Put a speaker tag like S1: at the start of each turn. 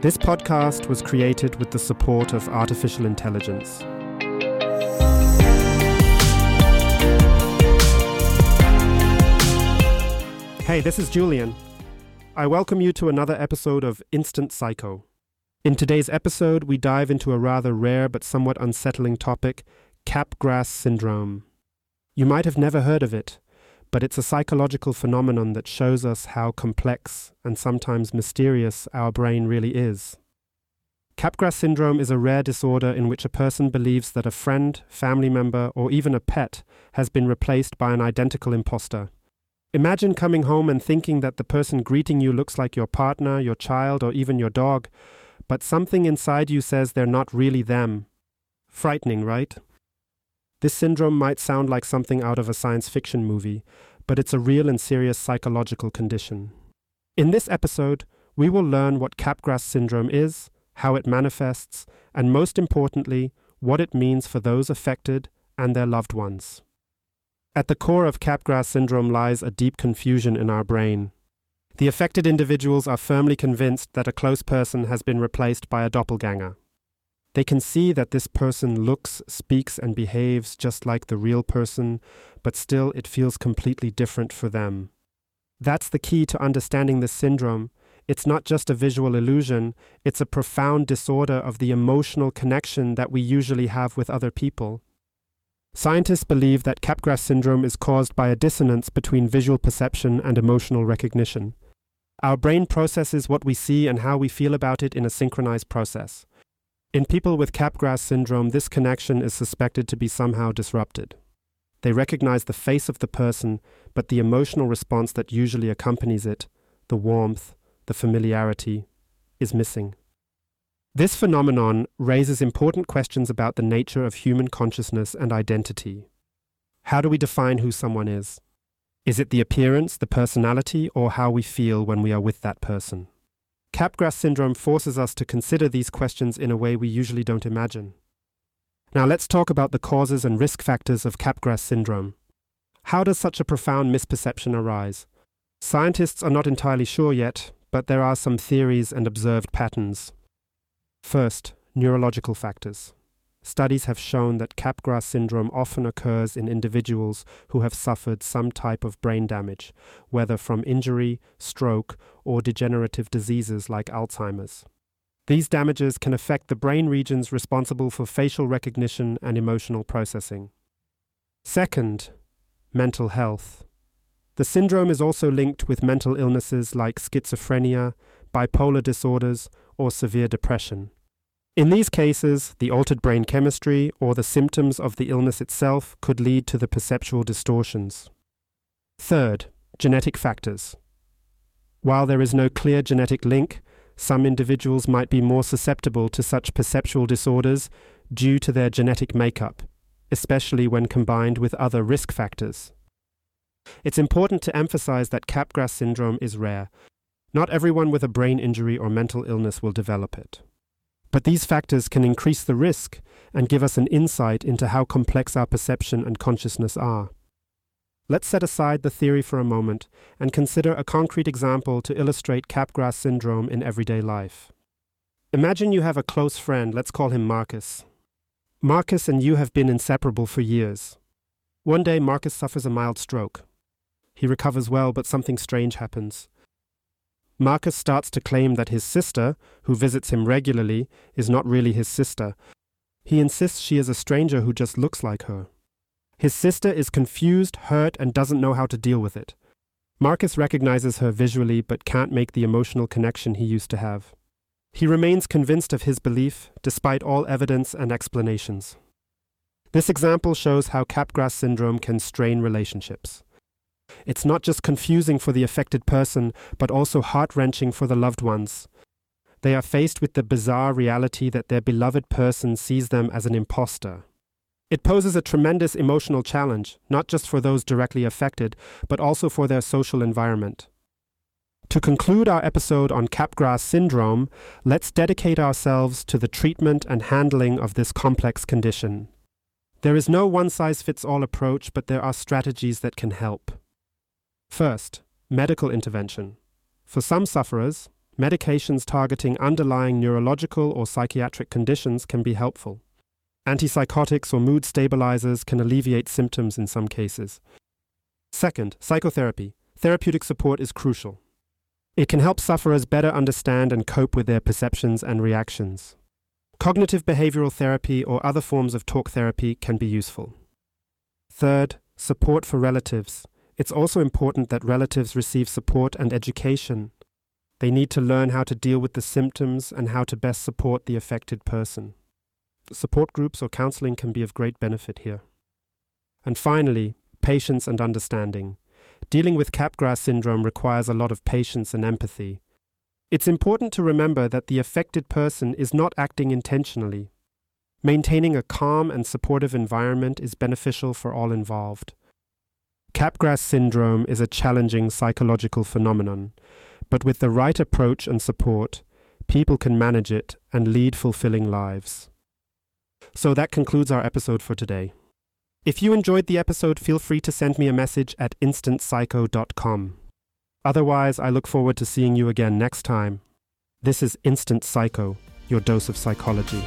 S1: This podcast was created with the support of artificial intelligence. Hey, this is Julian. I welcome you to another episode of Instant Psycho. In today's episode, we dive into a rather rare but somewhat unsettling topic Capgras syndrome. You might have never heard of it, but it's a psychological phenomenon that shows us how complex and sometimes mysterious our brain really is. Capgras syndrome is a rare disorder in which a person believes that a friend, family member, or even a pet has been replaced by an identical imposter. Imagine coming home and thinking that the person greeting you looks like your partner, your child, or even your dog, but something inside you says they're not really them. Frightening, right? This syndrome might sound like something out of a science fiction movie, but it's a real and serious psychological condition. In this episode, we will learn what Capgras syndrome is, how it manifests, and most importantly, what it means for those affected and their loved ones. At the core of Capgras syndrome lies a deep confusion in our brain. The affected individuals are firmly convinced that a close person has been replaced by a doppelganger. They can see that this person looks, speaks, and behaves just like the real person, but still it feels completely different for them. That's the key to understanding this syndrome. It's not just a visual illusion, it's a profound disorder of the emotional connection that we usually have with other people. Scientists believe that Capgras syndrome is caused by a dissonance between visual perception and emotional recognition. Our brain processes what we see and how we feel about it in a synchronized process. In people with Capgras syndrome, this connection is suspected to be somehow disrupted. They recognize the face of the person, but the emotional response that usually accompanies it, the warmth, the familiarity, is missing. This phenomenon raises important questions about the nature of human consciousness and identity. How do we define who someone is? Is it the appearance, the personality, or how we feel when we are with that person? Capgras syndrome forces us to consider these questions in a way we usually don't imagine. Now let's talk about the causes and risk factors of Capgras syndrome. How does such a profound misperception arise? Scientists are not entirely sure yet, but there are some theories and observed patterns. First, neurological factors. Studies have shown that Capgras syndrome often occurs in individuals who have suffered some type of brain damage, whether from injury, stroke, or degenerative diseases like Alzheimer's. These damages can affect the brain regions responsible for facial recognition and emotional processing. Second, mental health. The syndrome is also linked with mental illnesses like schizophrenia, bipolar disorders, or severe depression. In these cases, the altered brain chemistry or the symptoms of the illness itself could lead to the perceptual distortions. Third, genetic factors. While there is no clear genetic link, some individuals might be more susceptible to such perceptual disorders due to their genetic makeup, especially when combined with other risk factors. It's important to emphasize that Capgras syndrome is rare. Not everyone with a brain injury or mental illness will develop it. But these factors can increase the risk and give us an insight into how complex our perception and consciousness are. Let's set aside the theory for a moment and consider a concrete example to illustrate Capgras syndrome in everyday life. Imagine you have a close friend, let's call him Marcus. Marcus and you have been inseparable for years. One day, Marcus suffers a mild stroke. He recovers well, but something strange happens. Marcus starts to claim that his sister, who visits him regularly, is not really his sister. He insists she is a stranger who just looks like her. His sister is confused, hurt, and doesn't know how to deal with it. Marcus recognizes her visually but can't make the emotional connection he used to have. He remains convinced of his belief despite all evidence and explanations. This example shows how Capgras syndrome can strain relationships. It's not just confusing for the affected person, but also heart wrenching for the loved ones. They are faced with the bizarre reality that their beloved person sees them as an impostor. It poses a tremendous emotional challenge, not just for those directly affected, but also for their social environment. To conclude our episode on Capgras syndrome, let's dedicate ourselves to the treatment and handling of this complex condition. There is no one size fits all approach, but there are strategies that can help. First, medical intervention. For some sufferers, medications targeting underlying neurological or psychiatric conditions can be helpful. Antipsychotics or mood stabilizers can alleviate symptoms in some cases. Second, psychotherapy. Therapeutic support is crucial. It can help sufferers better understand and cope with their perceptions and reactions. Cognitive behavioral therapy or other forms of talk therapy can be useful. Third, support for relatives. It's also important that relatives receive support and education. They need to learn how to deal with the symptoms and how to best support the affected person. Support groups or counseling can be of great benefit here. And finally, patience and understanding. Dealing with Capgras syndrome requires a lot of patience and empathy. It's important to remember that the affected person is not acting intentionally. Maintaining a calm and supportive environment is beneficial for all involved. Capgras syndrome is a challenging psychological phenomenon, but with the right approach and support, people can manage it and lead fulfilling lives. So that concludes our episode for today. If you enjoyed the episode, feel free to send me a message at instantpsycho.com. Otherwise, I look forward to seeing you again next time. This is Instant Psycho, your dose of psychology.